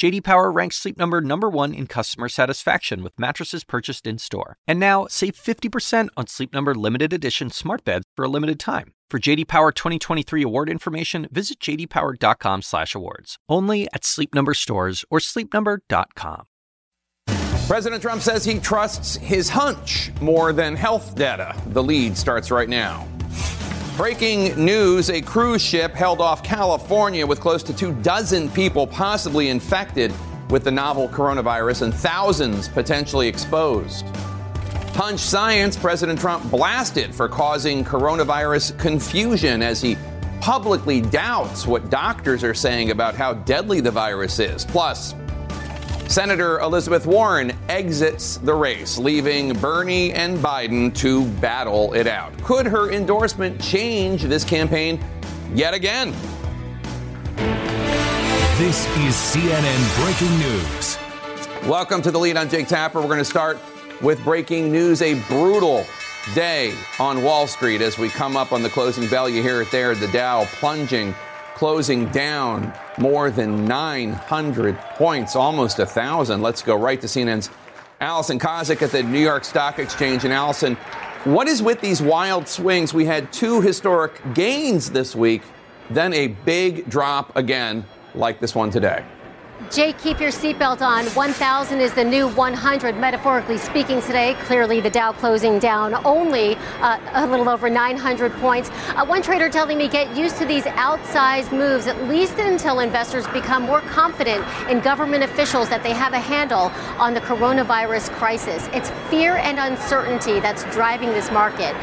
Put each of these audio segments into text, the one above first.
JD Power ranks Sleep Number number 1 in customer satisfaction with mattresses purchased in-store. And now, save 50% on Sleep Number limited edition smart beds for a limited time. For JD Power 2023 award information, visit jdpower.com/awards. Only at Sleep Number stores or sleepnumber.com. President Trump says he trusts his hunch more than health data. The lead starts right now. Breaking news a cruise ship held off California with close to two dozen people possibly infected with the novel coronavirus and thousands potentially exposed. Punch Science, President Trump blasted for causing coronavirus confusion as he publicly doubts what doctors are saying about how deadly the virus is. Plus, Senator Elizabeth Warren exits the race, leaving Bernie and Biden to battle it out. Could her endorsement change this campaign yet again? This is CNN Breaking News. Welcome to the lead. I'm Jake Tapper. We're going to start with breaking news a brutal day on Wall Street as we come up on the closing bell. You hear it there the Dow plunging, closing down more than 900 points, almost a 1,000. Let's go right to CNN's Alison Kosik at the New York Stock Exchange. And Alison, what is with these wild swings? We had two historic gains this week, then a big drop again, like this one today. Jake, keep your seatbelt on. 1,000 is the new 100, metaphorically speaking, today. Clearly, the Dow closing down only uh, a little over 900 points. Uh, one trader telling me get used to these outsized moves, at least until investors become more confident in government officials that they have a handle on the coronavirus crisis. It's fear and uncertainty that's driving this market.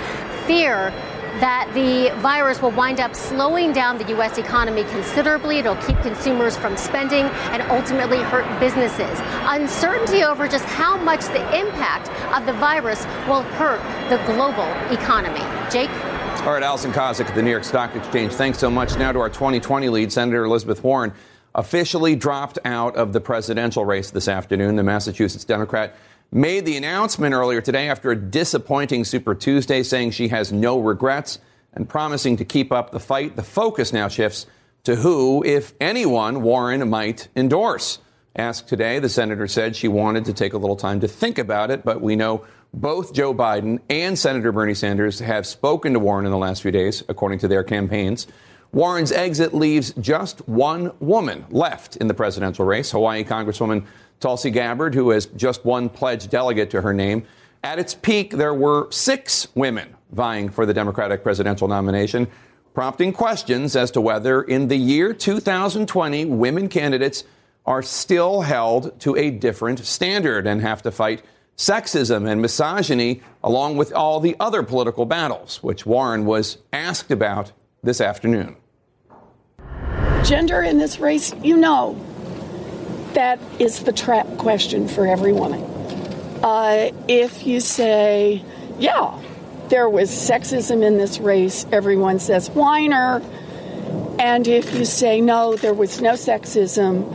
Fear that the virus will wind up slowing down the U.S. economy considerably. It'll keep consumers from spending and ultimately hurt businesses. Uncertainty over just how much the impact of the virus will hurt the global economy. Jake? All right, Alison Kosik at the New York Stock Exchange. Thanks so much. Now to our 2020 lead, Senator Elizabeth Warren officially dropped out of the presidential race this afternoon. The Massachusetts Democrat made the announcement earlier today after a disappointing Super Tuesday, saying she has no regrets and promising to keep up the fight. The focus now shifts to who, if anyone, Warren might endorse. Asked today, the senator said she wanted to take a little time to think about it, but we know both Joe Biden and Senator Bernie Sanders have spoken to Warren in the last few days, according to their campaigns. Warren's exit leaves just one woman left in the presidential race, Hawaii Congresswoman Tulsi Gabbard, who has just one pledged delegate to her name. At its peak, there were six women vying for the Democratic presidential nomination, prompting questions as to whether in the year 2020, women candidates are still held to a different standard and have to fight sexism and misogyny along with all the other political battles, which Warren was asked about this afternoon. Gender in this race, you know, that is the trap question for every woman. Uh, if you say, yeah, there was sexism in this race, everyone says whiner. And if you say, no, there was no sexism,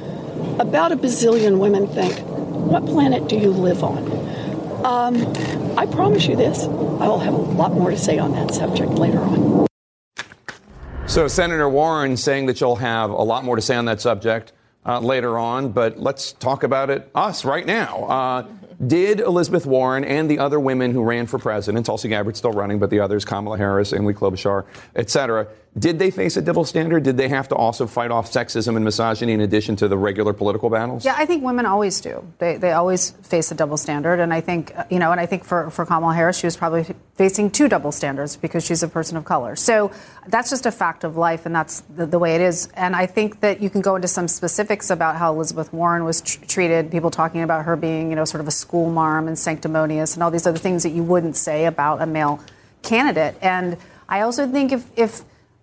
about a bazillion women think, what planet do you live on? Um, I promise you this, I will have a lot more to say on that subject later on. So, Senator Warren saying that you'll have a lot more to say on that subject uh, later on, but let's talk about it us right now. Uh, did Elizabeth Warren and the other women who ran for president, Tulsi Gabbard still running, but the others, Kamala Harris, Amy Klobuchar, et cetera, did they face a double standard? Did they have to also fight off sexism and misogyny in addition to the regular political battles? Yeah, I think women always do. They, they always face a double standard. And I think, uh, you know, and I think for, for Kamala Harris, she was probably facing two double standards because she's a person of color. So that's just a fact of life, and that's the, the way it is. And I think that you can go into some specifics about how Elizabeth Warren was tr- treated, people talking about her being, you know, sort of a school marm and sanctimonious and all these other things that you wouldn't say about a male candidate. And I also think if, if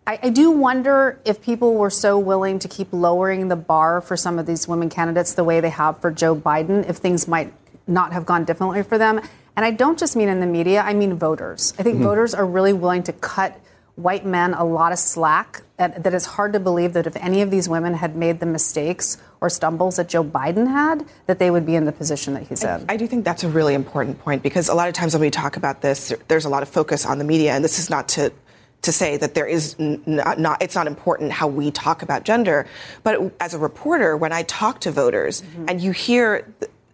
I, I, do wonder if people were so willing to keep lowering the bar for some of these women candidates the way they have for Joe Biden, if things might not have gone differently for them. And I don't just mean in the media, I mean voters. I think mm-hmm. voters are really willing to cut white men a lot of slack. That, that it's hard to believe that if any of these women had made the mistakes or stumbles that Joe Biden had, that they would be in the position that he's in. I, I do think that's a really important point because a lot of times when we talk about this, there's a lot of focus on the media, and this is not to to say that there is not, not, it's not important how we talk about gender but as a reporter when i talk to voters mm-hmm. and you hear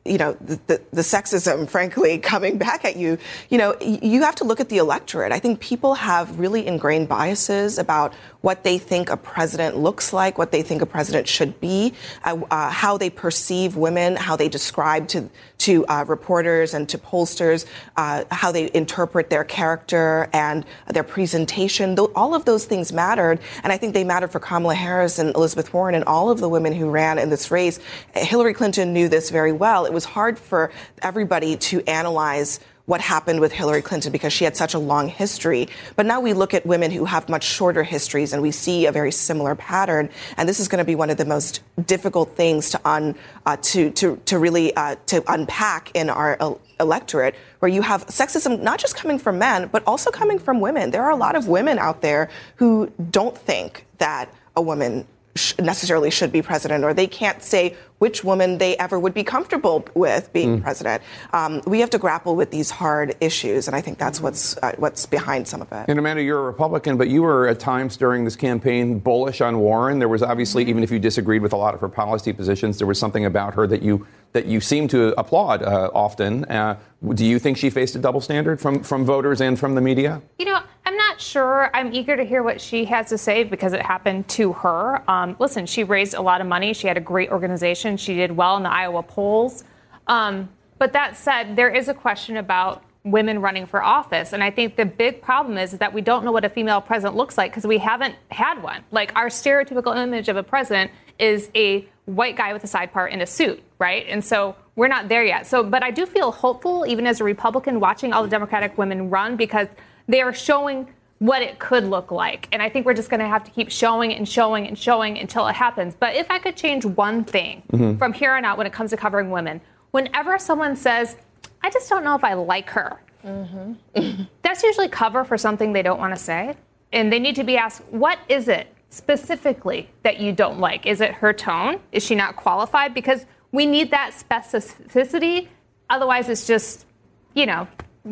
you know, the, the, the, sexism, frankly, coming back at you, you know, you have to look at the electorate. I think people have really ingrained biases about what they think a president looks like, what they think a president should be, uh, uh, how they perceive women, how they describe to to uh, reporters and to pollsters, uh, how they interpret their character and their presentation. All of those things mattered, and I think they mattered for Kamala Harris and Elizabeth Warren and all of the women who ran in this race. Hillary Clinton knew this very well. It was hard for everybody to analyze what happened with Hillary Clinton because she had such a long history. But now we look at women who have much shorter histories and we see a very similar pattern. And this is going to be one of the most difficult things to un, uh, to, to, to really uh, to unpack in our electorate where you have sexism not just coming from men but also coming from women. There are a lot of women out there who don't think that a woman necessarily should be president, or they can't say which woman they ever would be comfortable with being mm. president. Um, we have to grapple with these hard issues, and I think that's what's uh, what's behind some of it. And Amanda, you're a Republican, but you were at times during this campaign bullish on Warren. There was obviously, mm-hmm. even if you disagreed with a lot of her policy positions, there was something about her that you that you seem to applaud uh, often. Uh, do you think she faced a double standard from from voters and from the media? You know, I'm not sure. I'm eager to hear what she has to say because it happened to her. Um, listen, she raised a lot of money. She had a great organization. She did well in the Iowa polls. Um, but that said, there is a question about women running for office. And I think the big problem is, is that we don't know what a female president looks like because we haven't had one. Like our stereotypical image of a president is a white guy with a side part in a suit, right? And so we're not there yet. So, but I do feel hopeful, even as a Republican, watching all the Democratic women run because they are showing what it could look like. And I think we're just going to have to keep showing and showing and showing until it happens. But if I could change one thing mm-hmm. from here on out when it comes to covering women, whenever someone says, I just don't know if I like her, mm-hmm. that's usually cover for something they don't want to say. And they need to be asked, what is it specifically that you don't like? Is it her tone? Is she not qualified? Because we need that specificity. Otherwise, it's just, you know,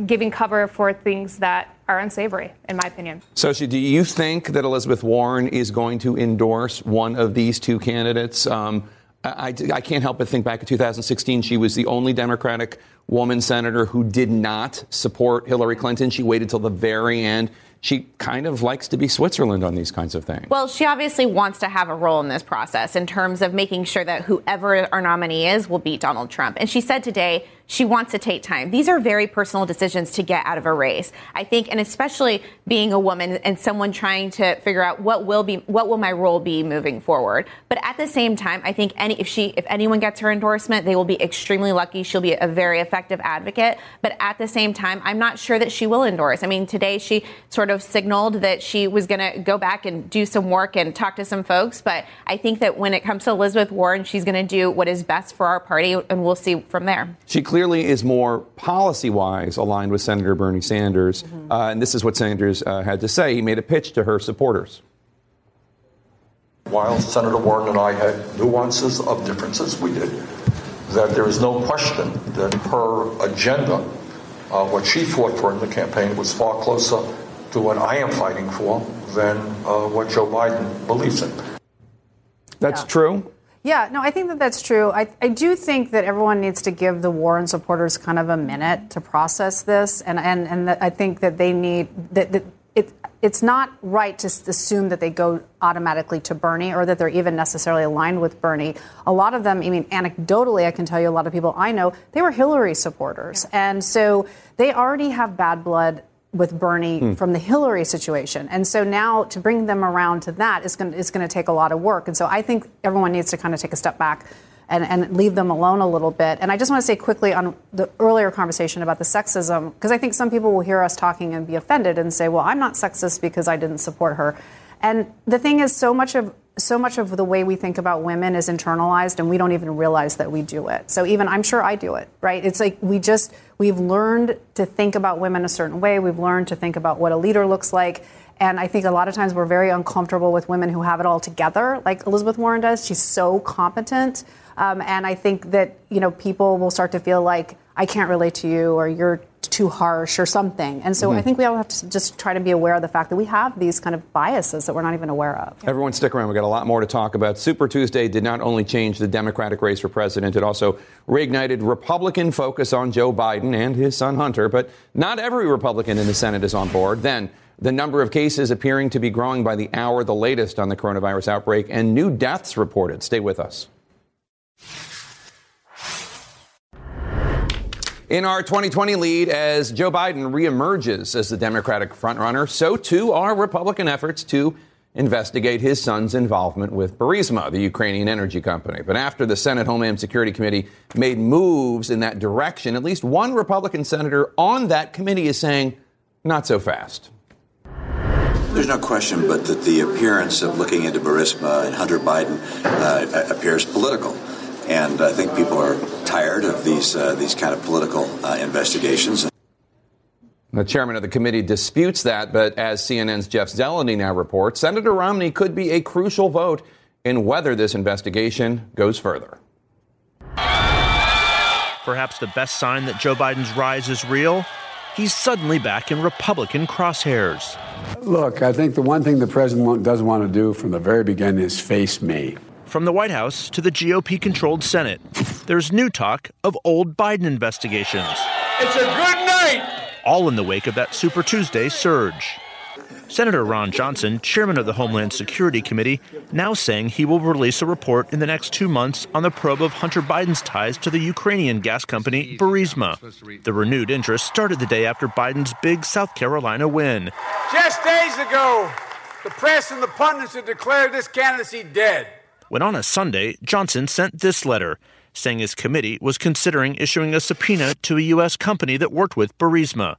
giving cover for things that are unsavory, in my opinion. So, do you think that Elizabeth Warren is going to endorse one of these two candidates? Um, I, I, can't help but think back in 2016, she was the only Democratic woman senator who did not support Hillary Clinton. She waited till the very end she kind of likes to be Switzerland on these kinds of things. Well, she obviously wants to have a role in this process in terms of making sure that whoever our nominee is will beat Donald Trump. And she said today she wants to take time. These are very personal decisions to get out of a race. I think, and especially being a woman and someone trying to figure out what will be, what will my role be moving forward. But at the same time, I think any, if she, if anyone gets her endorsement, they will be extremely lucky. She'll be a very effective advocate. But at the same time, I'm not sure that she will endorse. I mean, today she sort of signaled that she was going to go back and do some work and talk to some folks. But I think that when it comes to Elizabeth Warren, she's going to do what is best for our party, and we'll see from there. She clearly is more policy wise aligned with Senator Bernie Sanders. Mm-hmm. Uh, and this is what Sanders uh, had to say. He made a pitch to her supporters. While Senator Warren and I had nuances of differences, we did, that there is no question that her agenda, uh, what she fought for in the campaign, was far closer to what I am fighting for than uh, what Joe Biden believes in. That's yeah. true. Yeah, no, I think that that's true. I, I do think that everyone needs to give the Warren supporters kind of a minute to process this, and and and I think that they need that, that it it's not right to assume that they go automatically to Bernie or that they're even necessarily aligned with Bernie. A lot of them, I mean, anecdotally, I can tell you a lot of people I know, they were Hillary supporters. And so they already have bad blood with Bernie hmm. from the Hillary situation. And so now to bring them around to that is going is to take a lot of work. And so I think everyone needs to kind of take a step back and, and leave them alone a little bit. And I just want to say quickly on the earlier conversation about the sexism, because I think some people will hear us talking and be offended and say, well, I'm not sexist because I didn't support her. And the thing is, so much of so much of the way we think about women is internalized and we don't even realize that we do it. So even I'm sure I do it, right? It's like we just we've learned to think about women a certain way. We've learned to think about what a leader looks like. And I think a lot of times we're very uncomfortable with women who have it all together, like Elizabeth Warren does. She's so competent. Um, and I think that, you know, people will start to feel like, I can't relate to you or you're too harsh or something. And so mm-hmm. I think we all have to just try to be aware of the fact that we have these kind of biases that we're not even aware of. Everyone stick around. We've got a lot more to talk about. Super Tuesday did not only change the Democratic race for president, it also reignited Republican focus on Joe Biden and his son Hunter. But not every Republican in the Senate is on board. Then the number of cases appearing to be growing by the hour, the latest on the coronavirus outbreak, and new deaths reported. Stay with us. In our 2020 lead, as Joe Biden reemerges as the Democratic frontrunner, so too are Republican efforts to investigate his son's involvement with Burisma, the Ukrainian energy company. But after the Senate Homeland Security Committee made moves in that direction, at least one Republican senator on that committee is saying, not so fast. There's no question but that the appearance of looking into Burisma and Hunter Biden uh, appears political. And I think people are tired of these uh, these kind of political uh, investigations. The chairman of the committee disputes that, but as CNN's Jeff Zeleny now reports, Senator Romney could be a crucial vote in whether this investigation goes further. Perhaps the best sign that Joe Biden's rise is real? He's suddenly back in Republican crosshairs. Look, I think the one thing the president doesn't want to do from the very beginning is face me. From the White House to the GOP controlled Senate, there's new talk of old Biden investigations. It's a good night! All in the wake of that Super Tuesday surge. Senator Ron Johnson, chairman of the Homeland Security Committee, now saying he will release a report in the next two months on the probe of Hunter Biden's ties to the Ukrainian gas company Burisma. The renewed interest started the day after Biden's big South Carolina win. Just days ago, the press and the pundits had declared this candidacy dead when on a Sunday, Johnson sent this letter saying his committee was considering issuing a subpoena to a U.S. company that worked with Burisma.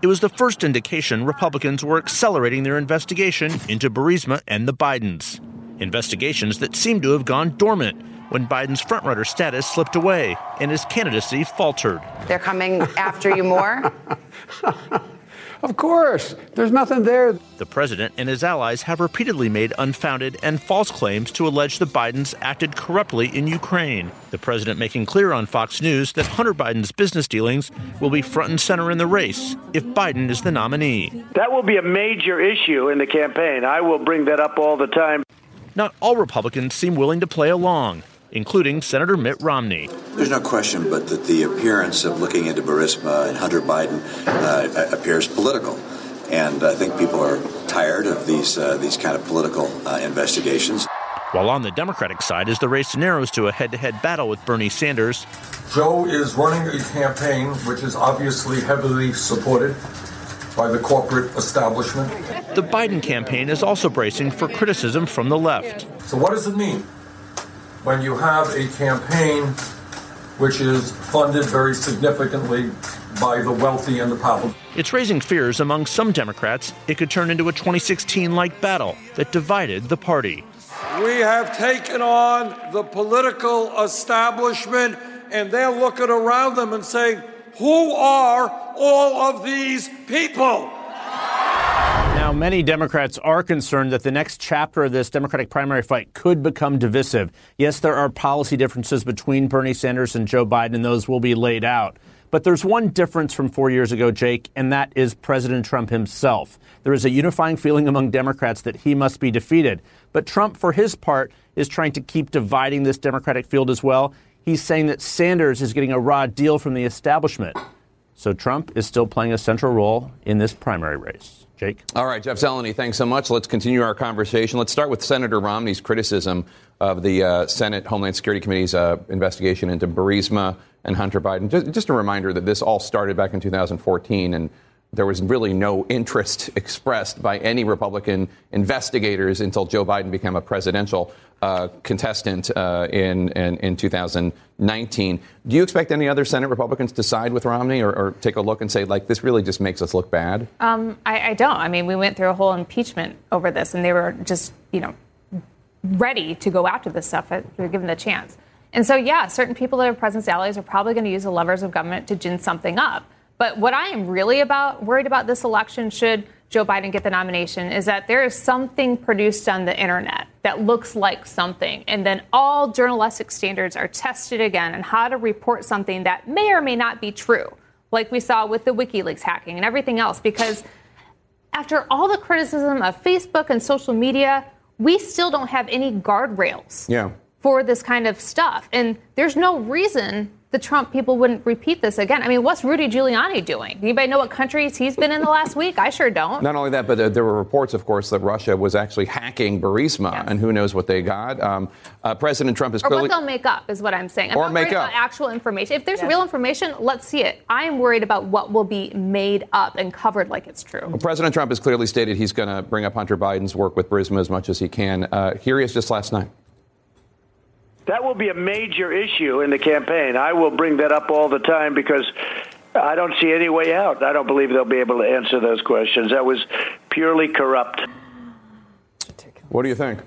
It was the first indication Republicans were accelerating their investigation into Burisma and the Bidens. Investigations that seemed to have gone dormant when Biden's frontrunner status slipped away and his candidacy faltered. They're coming after you more? Of course. There's nothing there. The president and his allies have repeatedly made unfounded and false claims to allege the Bidens acted corruptly in Ukraine. The president making clear on Fox News that Hunter Biden's business dealings will be front and center in the race if Biden is the nominee. That will be a major issue in the campaign. I will bring that up all the time. Not all Republicans seem willing to play along including Senator Mitt Romney. There's no question but that the appearance of looking into Burisma and Hunter Biden uh, appears political. And I think people are tired of these, uh, these kind of political uh, investigations. While on the Democratic side, as the race narrows to a head to head battle with Bernie Sanders, Joe is running a campaign which is obviously heavily supported by the corporate establishment. The Biden campaign is also bracing for criticism from the left. So, what does it mean? When you have a campaign which is funded very significantly by the wealthy and the powerful. It's raising fears among some Democrats it could turn into a 2016 like battle that divided the party. We have taken on the political establishment, and they're looking around them and saying, Who are all of these people? Now, many Democrats are concerned that the next chapter of this Democratic primary fight could become divisive. Yes, there are policy differences between Bernie Sanders and Joe Biden, and those will be laid out. But there's one difference from four years ago, Jake, and that is President Trump himself. There is a unifying feeling among Democrats that he must be defeated. But Trump, for his part, is trying to keep dividing this Democratic field as well. He's saying that Sanders is getting a raw deal from the establishment. So Trump is still playing a central role in this primary race. Jake? All right, Jeff Zeleny, thanks so much. Let's continue our conversation. Let's start with Senator Romney's criticism of the uh, Senate Homeland Security Committee's uh, investigation into Burisma and Hunter Biden. Just, just a reminder that this all started back in 2014 and there was really no interest expressed by any Republican investigators until Joe Biden became a presidential uh, contestant uh, in, in, in 2019. Do you expect any other Senate Republicans to side with Romney or, or take a look and say, like, this really just makes us look bad? Um, I, I don't. I mean, we went through a whole impeachment over this, and they were just, you know, ready to go after this stuff if they were given the chance. And so, yeah, certain people that are president's allies are probably going to use the levers of government to gin something up. But what I am really about worried about this election should Joe Biden get the nomination is that there is something produced on the internet that looks like something, and then all journalistic standards are tested again on how to report something that may or may not be true, like we saw with the WikiLeaks hacking and everything else. Because after all the criticism of Facebook and social media, we still don't have any guardrails Yeah. for this kind of stuff. And there's no reason the Trump people wouldn't repeat this again. I mean, what's Rudy Giuliani doing? Anybody know what countries he's been in the last week? I sure don't. Not only that, but there, there were reports, of course, that Russia was actually hacking Burisma, and who knows what they got. Um, uh, President Trump is Or clearly. what they'll make up is what I'm saying. I'm Or not make worried up. about actual information. If there's real information, let's see it. I'm worried about what will be made up and covered like it's true. Well, President Trump has clearly stated he's going to bring up Hunter Biden's work with Burisma as much as he can. Uh, here he is just last night. That will be a major issue in the campaign. I will bring that up all the time because I don't see any way out. I don't believe they'll be able to answer those questions. That was purely corrupt. What do you think?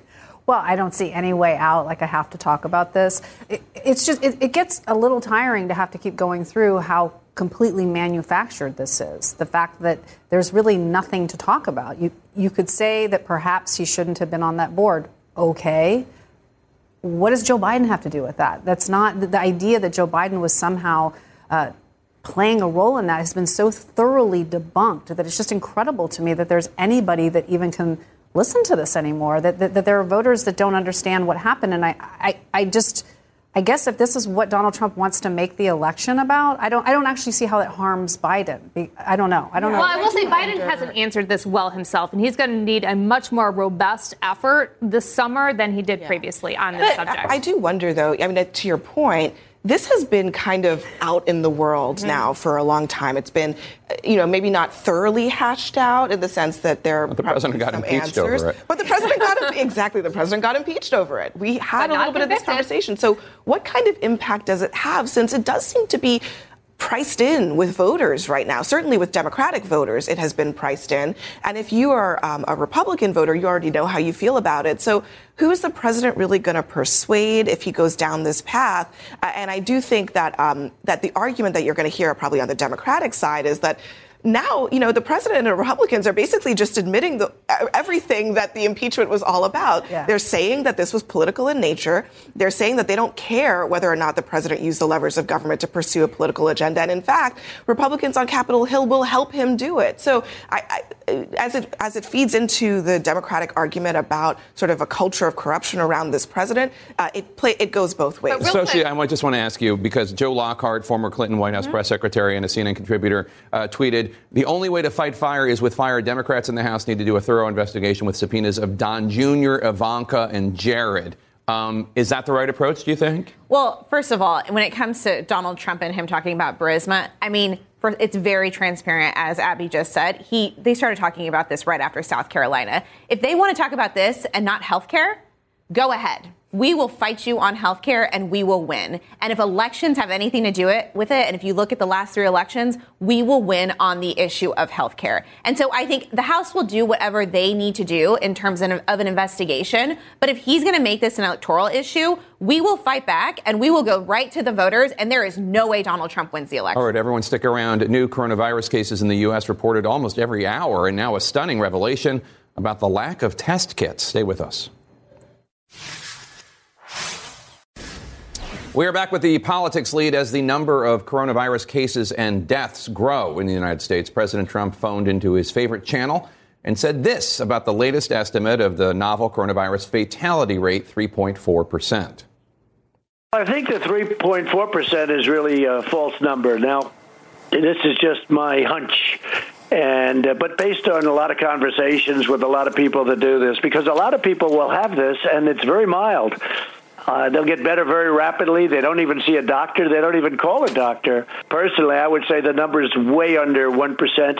Well, I don't see any way out. Like I have to talk about this. It, it's just it, it gets a little tiring to have to keep going through how completely manufactured this is. The fact that there's really nothing to talk about. You you could say that perhaps he shouldn't have been on that board. Okay. What does Joe Biden have to do with that? That's not the, idea that Joe Biden was somehow uh, playing a role in that has been so thoroughly debunked that it's just incredible to me that there's anybody that even can listen to this anymore. That, that, that there are voters that don't understand what happened, and I, I, I just. I guess if this is what Donald Trump wants to make the election about, I don't, I don't actually see how it harms Biden. I don't know. I don't know. Well, I will say Biden hasn't answered this well himself, and he's going to need a much more robust effort this summer than he did previously on this But subject. I do wonder, though. I mean, to your point, this has been kind of out in the world Mm-hmm. now for a long time. It's been, uh, you know, maybe not thoroughly hashed out in the sense that there are the president got some impeached answers, over it. But the president got exactly the president got impeached over it. We had But a not little bit of this conversation. So, what kind of impact does it have? Since it does seem to be priced in with voters right now. Certainly with Democratic voters, it has been priced in. And if you are um, a Republican voter, you already know how you feel about it. So who is the president really going to persuade if he goes down this path? Uh, and I do think that um, that the argument that you're going to hear probably on the Democratic side is that now, you know, the president and Republicans are basically just admitting the, everything that the impeachment was all about. Yeah. They're saying that this was political in nature. They're saying that they don't care whether or not the president used the levers of government to pursue a political agenda. And in fact, Republicans on Capitol Hill will help him do it. So, I, I, as it as it feeds into the Democratic argument about sort of a culture of corruption around this president, uh, it play it goes both ways. Sochi, I might just want to ask you because Joe Lockhart, former Clinton White House press secretary and a CNN contributor, uh, tweeted the only way to fight fire is with fire. Democrats in the House need to do a thorough investigation with subpoenas of Don Jr., Ivanka, and Jared. Um, is that the right approach, do you think? Well, first of all, when it comes to Donald Trump and him talking about Burisma, I mean, for, it's very transparent, as Abby just said. He they started talking about this right after South Carolina. If they want to talk about this and not health care, go ahead. We will fight you on health care and we will win. And if elections have anything to do it with it, and if you look at the last three elections, we will win on the issue of health care. And so I think the House will do whatever they need to do in terms of, an investigation. But if he's going to make this an electoral issue, we will fight back and we will go right to the voters. And there is no way Donald Trump wins the election. All right, everyone, stick around. New coronavirus cases in the U.S. reported almost every hour, and now a stunning revelation about the lack of test kits. Stay with us. We are back with the politics lead as the number of coronavirus cases and deaths grow in the United States. President Trump phoned into his favorite channel and said this about the latest estimate of the novel coronavirus fatality rate 3.4%. I think the 3.4% is really a false number. Now, this is just my hunch. And uh, but based on a lot of conversations with a lot of people that do this, because a lot of people will have this, and it's very mild. Uh, they'll get better very rapidly. They don't even see a doctor. They don't even call a doctor. Personally, I would say the number is way under one percent.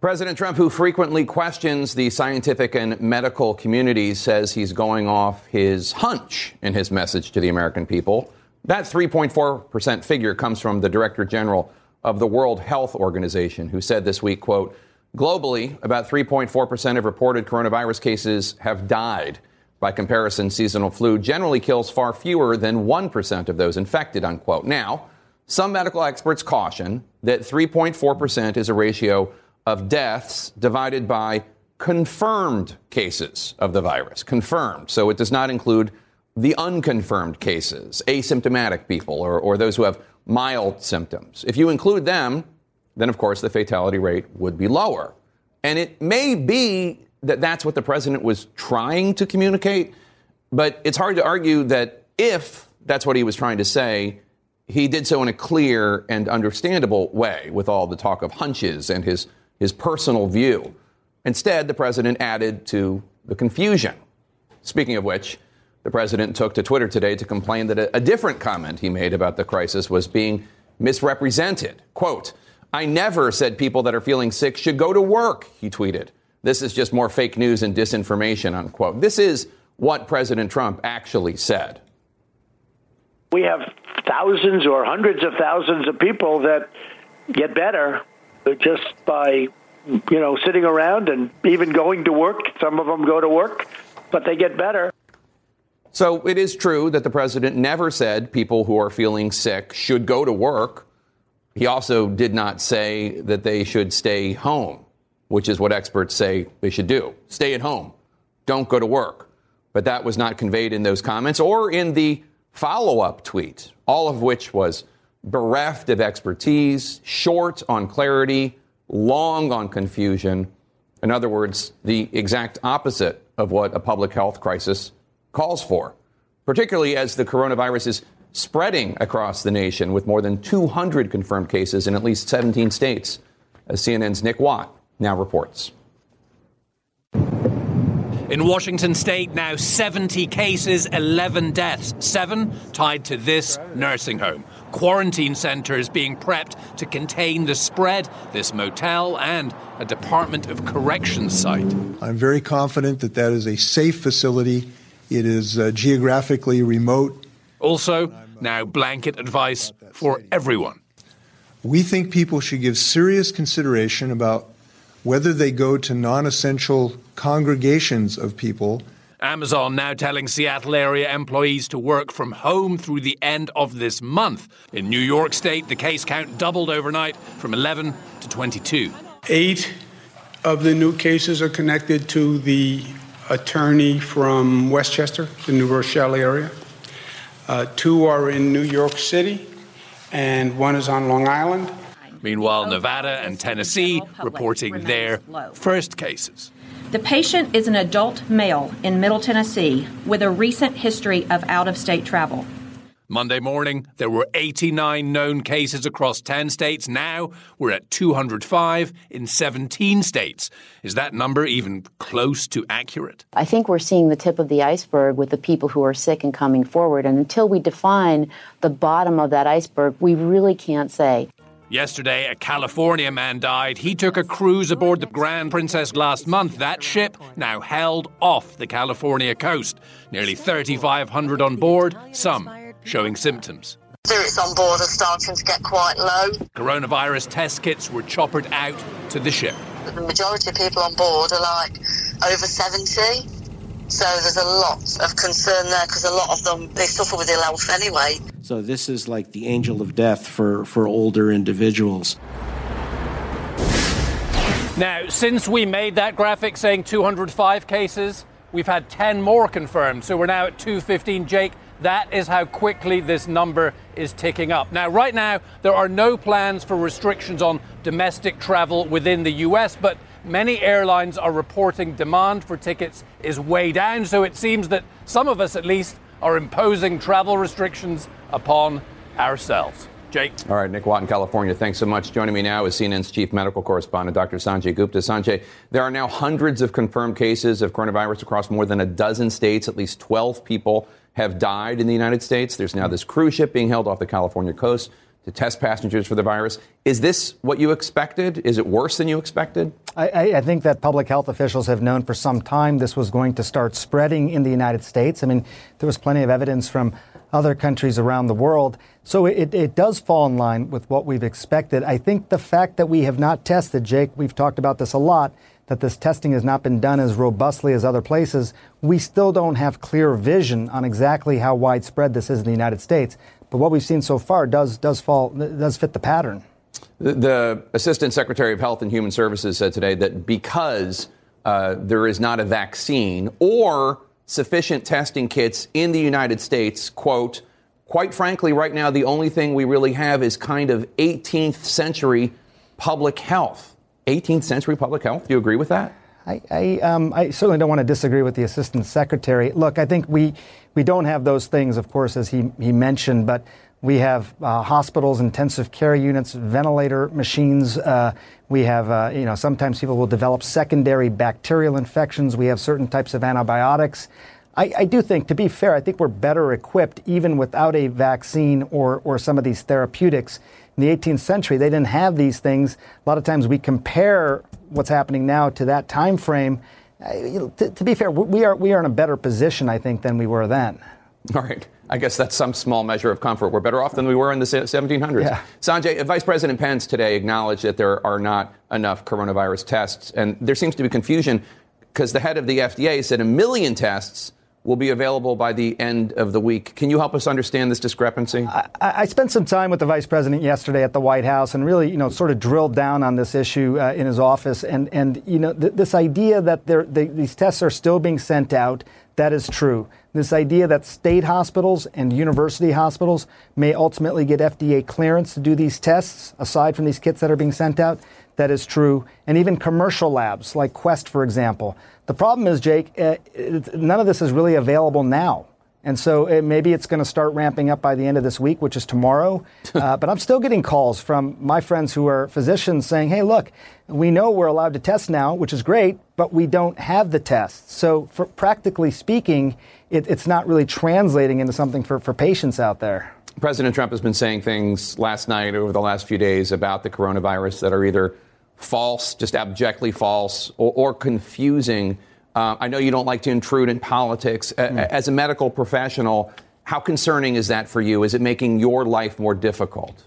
President Trump, who frequently questions the scientific and medical communities, says he's going off his hunch in his message to the American people. That 3.4% figure comes from the Director General of the World Health Organization, who said this week, quote, globally, about 3.4% of reported coronavirus cases have died. By comparison, seasonal flu generally kills far fewer than 1% of those infected, unquote. Now, some medical experts caution that 3.4% is a ratio of deaths divided by confirmed cases of the virus. Confirmed. So it does not include the unconfirmed cases, asymptomatic people, or, or those who have mild symptoms. If you include them, then of course the fatality rate would be lower. And it may be that that's what the president was trying to communicate, but it's hard to argue that if that's what he was trying to say, he did so in a clear and understandable way with all the talk of hunches and his, his personal view. Instead, the president added to the confusion. Speaking of which, the president took to Twitter today to complain that a, a different comment he made about the crisis was being misrepresented. Quote, I never said people that are feeling sick should go to work, he tweeted. This is just more fake news and disinformation, unquote. This is what President Trump actually said. We have thousands or hundreds of thousands of people that get better just by, you know, sitting around and even going to work. Some of them go to work, but they get better. So it is true that the president never said people who are feeling sick should go to work. He also did not say that they should stay home, which is what experts say they should do. Stay at home. Don't go to work. But that was not conveyed in those comments or in the follow up tweet, all of which was bereft of expertise, short on clarity, long on confusion. In other words, the exact opposite of what a public health crisis calls for, particularly as the coronavirus is spreading across the nation with more than 200 confirmed cases in at least 17 states, as CNN's Nick Watt now reports. In Washington state, now 70 cases, 11 deaths, seven tied to this nursing home. Quarantine centers being prepped to contain the spread, this motel, and a Department of Corrections site. I'm very confident that that is a safe facility. It is uh, geographically remote. Also, now blanket advice for everyone. We think people should give serious consideration about whether they go to non essential congregations of people. Amazon now telling Seattle area employees to work from home through the end of this month. In New York State, the case count doubled overnight from 11 to 22. Eight of the new cases are connected to the attorney from Westchester, the New Rochelle area. Uh, two are in New York City, and one is on Long Island. Meanwhile, Nevada and Tennessee reporting their first cases. The patient is an adult male in Middle Tennessee with a recent history of out of state travel. Monday morning, there were 89 known cases across 10 states. Now we're at 205 in 17 states. Is that number even close to accurate? I think we're seeing the tip of the iceberg with the people who are sick and coming forward. And until we define the bottom of that iceberg, we really can't say. Yesterday, a California man died. He took a cruise aboard the Grand Princess last month. That ship now held off the California coast. Nearly 3,500 on board, some showing symptoms. Spirits on board are starting to get quite low. Coronavirus test kits were choppered out to the ship. The majority of people on board are like over 70. So there's a lot of concern there because a lot of them they suffer with ill health anyway. So this is like the angel of death for, for older individuals. Now, since we made that graphic saying 205 cases, we've had 10 more confirmed. So we're now at 215. Jake, that is how quickly this number is ticking up. Now, right now, there are no plans for restrictions on domestic travel within the US, but many airlines are reporting demand for tickets is way down. So it seems that some of us, at least, are imposing travel restrictions upon ourselves. Jake. All right, Nick Watt in California. Thanks so much. Joining me now is CNN's chief medical correspondent, Dr. Sanjay Gupta. Sanjay, there are now hundreds of confirmed cases of coronavirus across more than a dozen states. At least 12 people have died in the United States. There's now this cruise ship being held off the California coast to test passengers for the virus. Is this what you expected? Is it worse than you expected? I, I, think that public health officials have known for some time this was going to start spreading in the United States. I mean, there was plenty of evidence from other countries around the world. So it, it does fall in line with what we've expected. I think the fact that we have not tested, Jake, we've talked about this a lot, that this testing has not been done as robustly as other places, we still don't have clear vision on exactly how widespread this is in the United States. But what we've seen so far does does fall does fit the pattern. The, the Assistant Secretary of Health and Human Services said today that because uh, there is not a vaccine or sufficient testing kits in the United States, quote, quite frankly, right now, the only thing we really have is kind of 18th century public health. 18th century public health? Do you agree with that? I, I, um, I, certainly don't want to disagree with the assistant secretary. Look, I think we, we don't have those things, of course, as he, he mentioned, but we have uh, hospitals, intensive care units, ventilator machines. Uh, we have, uh, you know, sometimes people will develop secondary bacterial infections. We have certain types of antibiotics. I, I, do think, to be fair, I think we're better equipped even without a vaccine or, or some of these therapeutics. In the 18th century, they didn't have these things. A lot of times we compare what's happening now to that time frame. Uh, to, to be fair, we are, we are in a better position, I think, than we were then. All right. I guess that's some small measure of comfort. We're better off than we were in the 1700s. Yeah. Sanjay, Vice President Pence today acknowledged that there are not enough coronavirus tests, and there seems to be confusion because the head of the FDA said a million tests will be available by the end of the week. Can you help us understand this discrepancy? I, I, spent some time with the vice president yesterday at the White House and really, you know, sort of drilled down on this issue uh, in his office. And, and you know, th- this idea that they, these tests are still being sent out, that is true. This idea that state hospitals and university hospitals may ultimately get FDA clearance to do these tests, aside from these kits that are being sent out, that is true. And even commercial labs like Quest, for example. The problem is, Jake, uh, none of this is really available now. And so it, maybe it's going to start ramping up by the end of this week, which is tomorrow. Uh, but I'm still getting calls from my friends who are physicians saying, hey, look, we know we're allowed to test now, which is great, but we don't have the tests. So, for practically speaking, it, it's not really translating into something for, for patients out there. President Trump has been saying things last night over the last few days about the coronavirus that are either false, just abjectly false, or, or confusing. Uh, I know you don't like to intrude in politics. Mm. As a medical professional, how concerning is that for you? Is it making your life more difficult?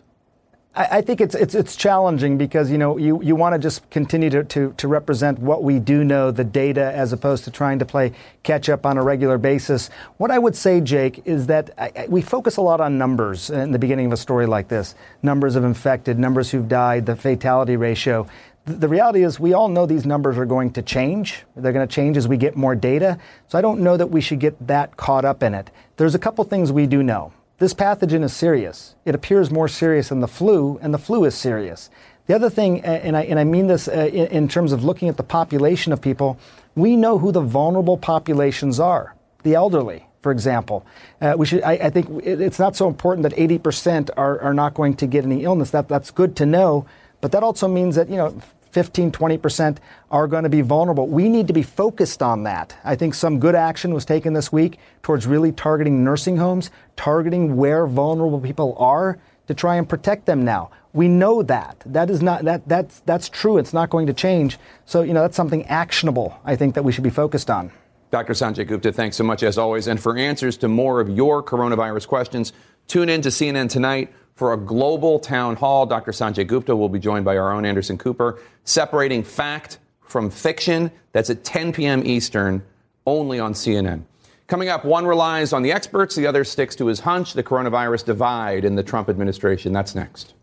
I, think it's, it's, it's challenging because, you know, you, you want to just continue to, to, to represent what we do know, the data, as opposed to trying to play catch up on a regular basis. What I would say, Jake, is that I, we focus a lot on numbers in the beginning of a story like this numbers of infected, numbers who've died, the fatality ratio the reality is we all know these numbers are going to change. They're going to change as we get more data. So I don't know that we should get that caught up in it. There's a couple things we do know. This pathogen is serious. It appears more serious than the flu, and the flu is serious. The other thing, and I, and I mean this uh, in, in terms of looking at the population of people, we know who the vulnerable populations are. The elderly, for example. Uh, we should, I, I think it's not so important that 80% are, are not going to get any illness. That, that's good to know. But that also means that, you know, 15, 20% are going to be vulnerable. We need to be focused on that. I think some good action was taken this week towards really targeting nursing homes, targeting where vulnerable people are to try and protect them now. We know that. That is not that that's that's true. It's not going to change. So, you know, that's something actionable I think that we should be focused on. Dr. Sanjay Gupta, thanks so much as always. And for answers to more of your coronavirus questions, tune in to CNN tonight for a global town hall. Dr. Sanjay Gupta will be joined by our own Anderson Cooper, separating fact from fiction. That's at 10 p.m. Eastern, only on CNN. Coming up, one relies on the experts, the other sticks to his hunch. The coronavirus divide in the Trump administration. That's next.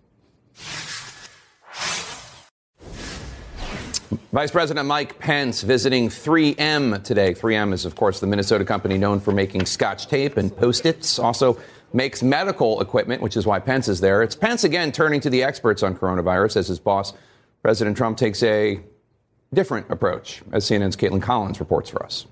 Vice President Mike Pence visiting 3M today. 3M is, of course, the Minnesota company known for making scotch tape and post its. Also, makes medical equipment, which is why Pence is there. It's Pence again turning to the experts on coronavirus as his boss, President Trump, takes a different approach, as CNN's Kaitlan Collins reports for us.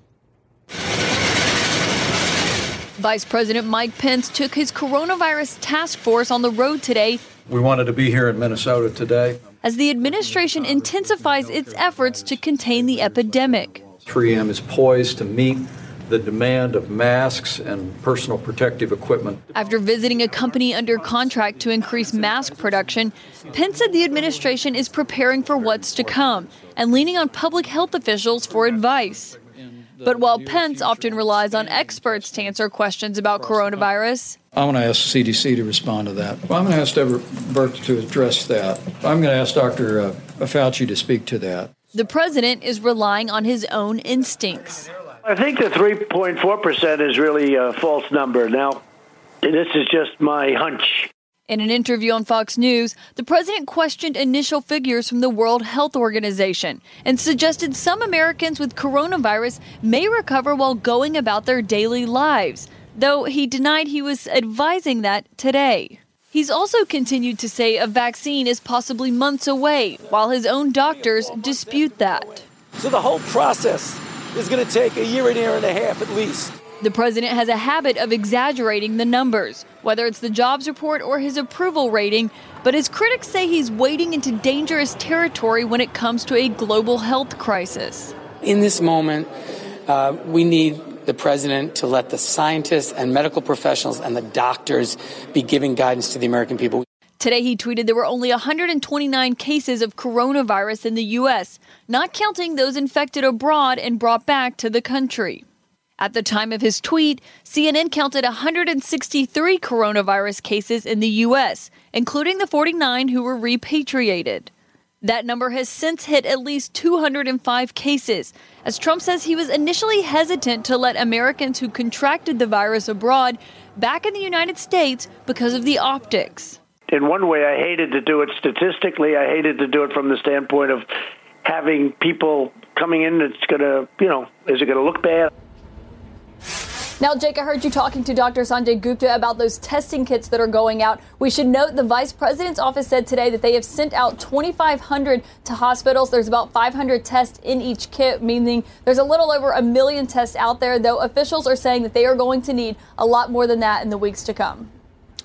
Vice President Mike Pence took his coronavirus task force on the road today. We wanted to be here in Minnesota today. As the administration intensifies its efforts to contain the epidemic. 3M is poised to meet the demand of masks and personal protective equipment. After visiting a company under contract to increase mask production, Pence said the administration is preparing for what's to come and leaning on public health officials for advice. But while Pence often relies on experts to answer questions about coronavirus, I'm going to ask the CDC to respond to that. I'm going to ask Deborah Birx to address that. I'm going to ask Dr. Uh, Fauci to speak to that. The president is relying on his own instincts. I think the 3.4% is really a false number. Now, this is just my hunch. In an interview on Fox News, the president questioned initial figures from the World Health Organization and suggested some Americans with coronavirus may recover while going about their daily lives, though he denied he was advising that today. He's also continued to say a vaccine is possibly months away, while his own doctors dispute that. So the whole process is going to take a year, and a year and a half at least. The president has a habit of exaggerating the numbers, whether it's the jobs report or his approval rating, but his critics say he's wading into dangerous territory when it comes to a global health crisis. In this moment, uh, we need the president to let the scientists and medical professionals and the doctors be giving guidance to the American people. Today, he tweeted there were only 129 cases of coronavirus in the U.S., not counting those infected abroad and brought back to the country. At the time of his tweet, CNN counted 163 coronavirus cases in the U.S., including the 49 who were repatriated. That number has since hit at least 205 cases, as Trump says he was initially hesitant to let Americans who contracted the virus abroad back in the United States because of the optics. In one way, I hated to do it statistically. I hated to do it from the standpoint of having people coming in that's going to, you know, is it going to look bad? Now, Jake, I heard you talking to Dr. Sanjay Gupta about those testing kits that are going out. We should note the vice president's office said today that they have sent out 2,500 to hospitals. There's about 500 tests in each kit, meaning there's a little over a million tests out there, though officials are saying that they are going to need a lot more than that in the weeks to come.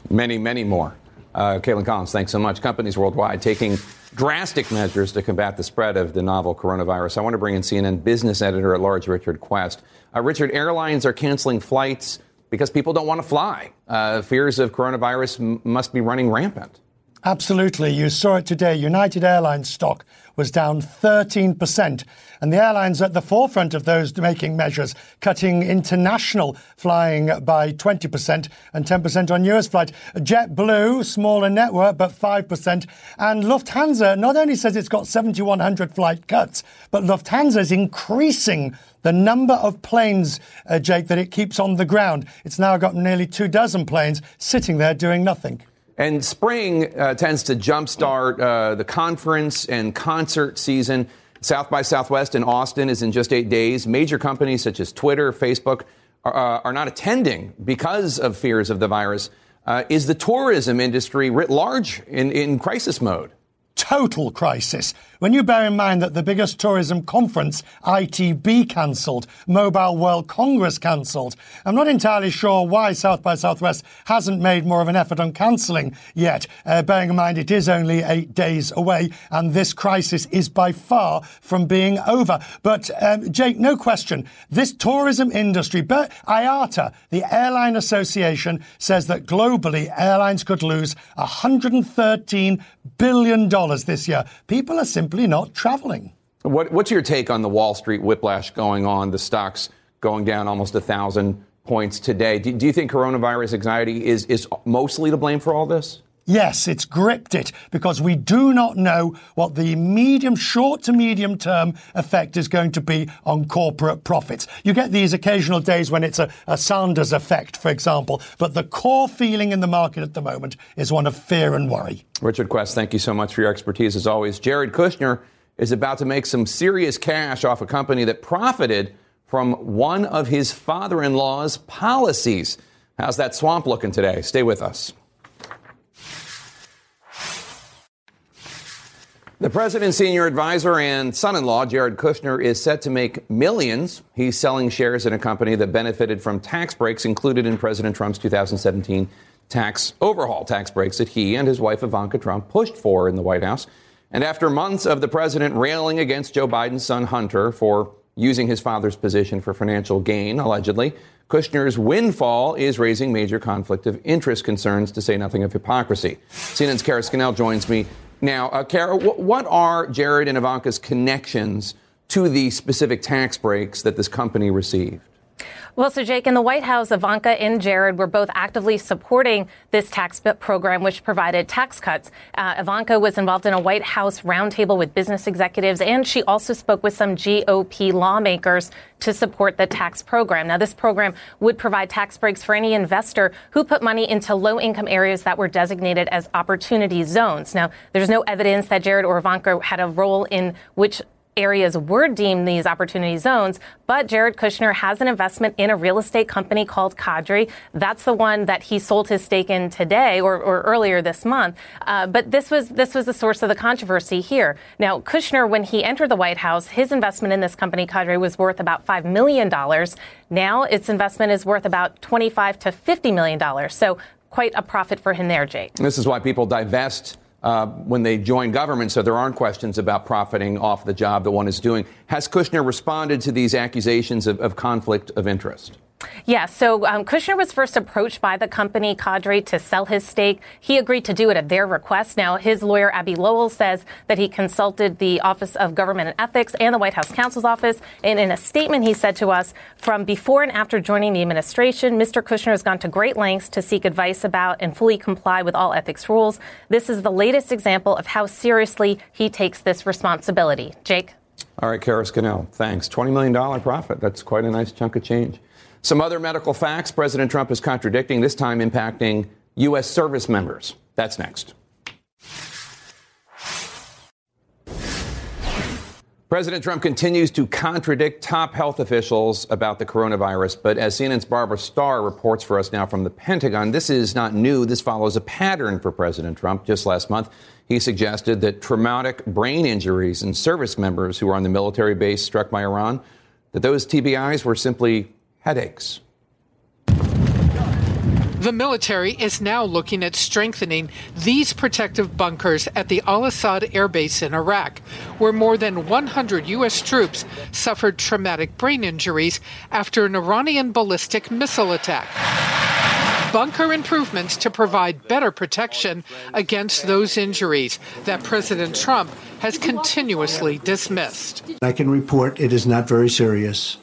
Many, many more. Uh, Kaitlan Collins, thanks so much. Companies worldwide taking drastic measures to combat the spread of the novel coronavirus. I want to bring in CNN business editor at large, Richard Quest. Uh, Richard, airlines are canceling flights because people don't want to fly. Uh, fears of coronavirus m- must be running rampant. Absolutely. You saw it today. United Airlines stock was down 13%. And the airlines at the forefront of those making measures, cutting international flying by 20% and 10% on US flight. JetBlue, smaller network, but 5%. And Lufthansa not only says it's got 7,100 flight cuts, but Lufthansa is increasing the number of planes, uh, Jake, that it keeps on the ground. It's now got nearly two dozen planes sitting there doing nothing. And spring uh, tends to jumpstart uh, the conference and concert season. South by Southwest in Austin is in just eight days. Major companies such as Twitter, Facebook are, uh, are not attending because of fears of the virus. Uh, is the tourism industry writ large in, in crisis mode? total crisis. When you bear in mind that the biggest tourism conference, ITB, cancelled, Mobile World Congress cancelled, I'm not entirely sure why South by Southwest hasn't made more of an effort on cancelling yet, uh, bearing in mind it is only eight days away and this crisis is by far from being over. But, um, Jake, no question, this tourism industry, but IATA, the Airline Association, says that globally airlines could lose $113 billion this year. People are simply not traveling. What, what's your take on the Wall Street whiplash going on, the stocks going down almost a thousand points today? Do, do you think coronavirus anxiety is, is mostly to blame for all this? Yes, it's gripped it because we do not know what the medium, short to medium term effect is going to be on corporate profits. You get these occasional days when it's a, a, Sanders effect, for example, but the core feeling in the market at the moment is one of fear and worry. Richard Quest, thank you so much for your expertise as always. Jared Kushner is about to make some serious cash off a company that profited from one of his father in law's policies. How's that swamp looking today? Stay with us. The president's senior advisor and son in law, Jared Kushner, is set to make millions. He's selling shares in a company that benefited from tax breaks included in President Trump's 2017 tax overhaul, tax breaks that he and his wife Ivanka Trump pushed for in the White House. And after months of the president railing against Joe Biden's son Hunter for using his father's position for financial gain, allegedly, Kushner's windfall is raising major conflict of interest concerns, to say nothing of hypocrisy. CNN's Kara Scannell joins me now, uh, Kara, what are Jared and Ivanka's connections to the specific tax breaks that this company received? Well, so Jake, in the White House, Ivanka and Jared were both actively supporting this tax program, which provided tax cuts. Uh, Ivanka was involved in a White House roundtable with business executives, and she also spoke with some GOP lawmakers to support the tax program. Now, this program would provide tax breaks for any investor who put money into low income areas that were designated as opportunity zones. Now, there's no evidence that Jared or Ivanka had a role in which areas were deemed these opportunity zones, but Jared Kushner has an investment in a real estate company called Cadre. That's the one that he sold his stake in today or, or earlier this month. Uh, but this was this was the source of the controversy here. Now, Kushner, when he entered the White House, his investment in this company, Cadre, was worth about five million dollars. Now, its investment is worth about twenty-five to fifty million dollars. So, quite a profit for him there, Jake. This is why people divest uh, when they join government, so there aren't questions about profiting off the job that one is doing. Has Kushner responded to these accusations of, of conflict of interest? Yeah, so um, Kushner was first approached by the company Cadre to sell his stake. He agreed to do it at their request. Now, his lawyer, Abbe Lowell, says that he consulted the Office of Government and Ethics and the White House counsel's office. And in a statement, he said to us, from before and after joining the administration, Mr. Kushner has gone to great lengths to seek advice about and fully comply with all ethics rules. This is the latest example of how seriously he takes this responsibility. Jake? All right, Kara Scannell, thanks. $20 million profit. That's quite a nice chunk of change. Some other medical facts President Trump is contradicting, this time impacting U.S. service members. That's next. President Trump continues to contradict top health officials about the coronavirus, but as CNN's Barbara Starr reports for us now from the Pentagon, this is not new. This follows a pattern for President Trump. Just last month, he suggested that traumatic brain injuries in service members who were on the military base struck by Iran, that those TBIs were simply headaches. The military is now looking at strengthening these protective bunkers at the Al Asad Air Base in Iraq, where more than 100 U.S. troops suffered traumatic brain injuries after an Iranian ballistic missile attack. Bunker improvements to provide better protection against those injuries that President Trump has continuously dismissed. I can report it is not very serious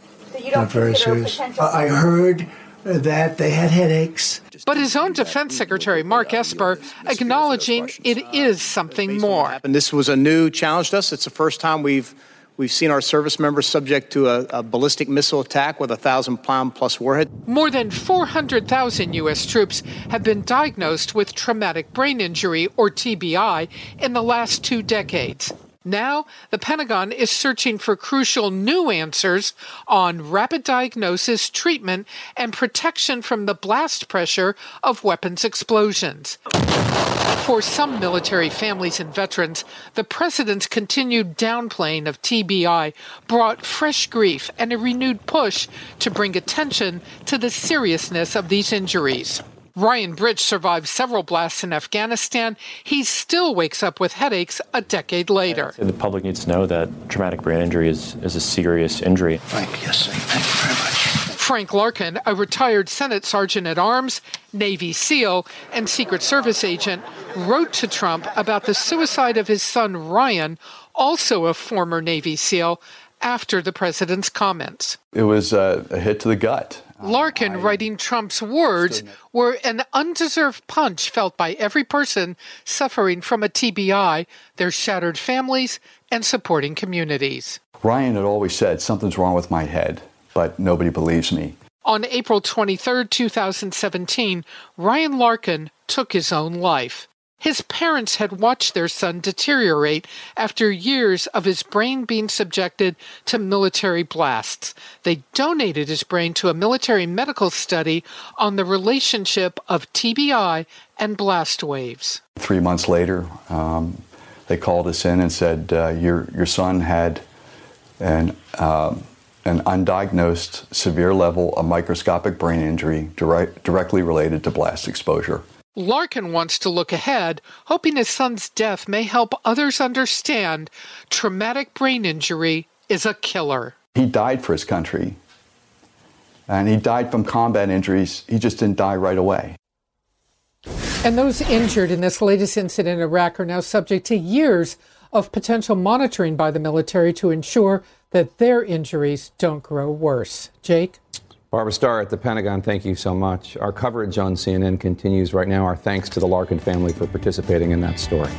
not very serious. I heard that they had headaches. But his own defense secretary, Mark Esper, acknowledging it is something more. And this was a new challenge to us. It's the first time we've We've seen our service members subject to a, a ballistic missile attack with a thousand pound plus warhead. More than 400,000 U.S. troops have been diagnosed with traumatic brain injury, or TBI, in the last two decades. Now, the Pentagon is searching for crucial new answers on rapid diagnosis, treatment, and protection from the blast pressure of weapons explosions. For some military families and veterans, the president's continued downplaying of TBI brought fresh grief and a renewed push to bring attention to the seriousness of these injuries. Ryan Bridge survived several blasts in Afghanistan. He still wakes up with headaches a decade later. The public needs to know that traumatic brain injury is, is a serious injury. Frank, yes, thank you very much. Frank Larkin, a retired Senate Sergeant at Arms, Navy SEAL, and Secret Service agent, wrote to Trump about the suicide of his son Ryan, also a former Navy SEAL, after the president's comments. It was a, a hit to the gut. Larkin writing Trump's words were an undeserved punch felt by every person suffering from a TBI, their shattered families, and supporting communities. Ryan had always said, Something's wrong with my head, but nobody believes me. On April 23, 2017, Ryan Larkin took his own life. His parents had watched their son deteriorate after years of his brain being subjected to military blasts. They donated his brain to a military medical study on the relationship of TBI and blast waves. Three months later, um, they called us in and said, uh, your, your son had an, um, an undiagnosed severe level of microscopic brain injury direct, directly related to blast exposure. Larkin wants to look ahead, hoping his son's death may help others understand traumatic brain injury is a killer. He died for his country, and he died from combat injuries. He just didn't die right away. And those injured in this latest incident in Iraq are now subject to years of potential monitoring by the military to ensure that their injuries don't grow worse. Jake? Barbara Starr at the Pentagon, thank you so much. Our coverage on CNN continues right now. Our thanks to the Larkin family for participating in that story.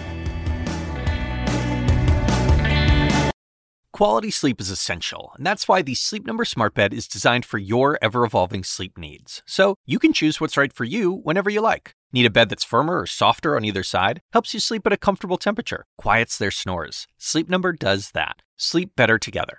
Quality sleep is essential, and that's why the Sleep Number Smart Bed is designed for your ever evolving sleep needs. So you can choose what's right for you whenever you like. Need a bed that's firmer or softer on either side? Helps you sleep at a comfortable temperature, quiets their snores. Sleep Number does that. Sleep better together.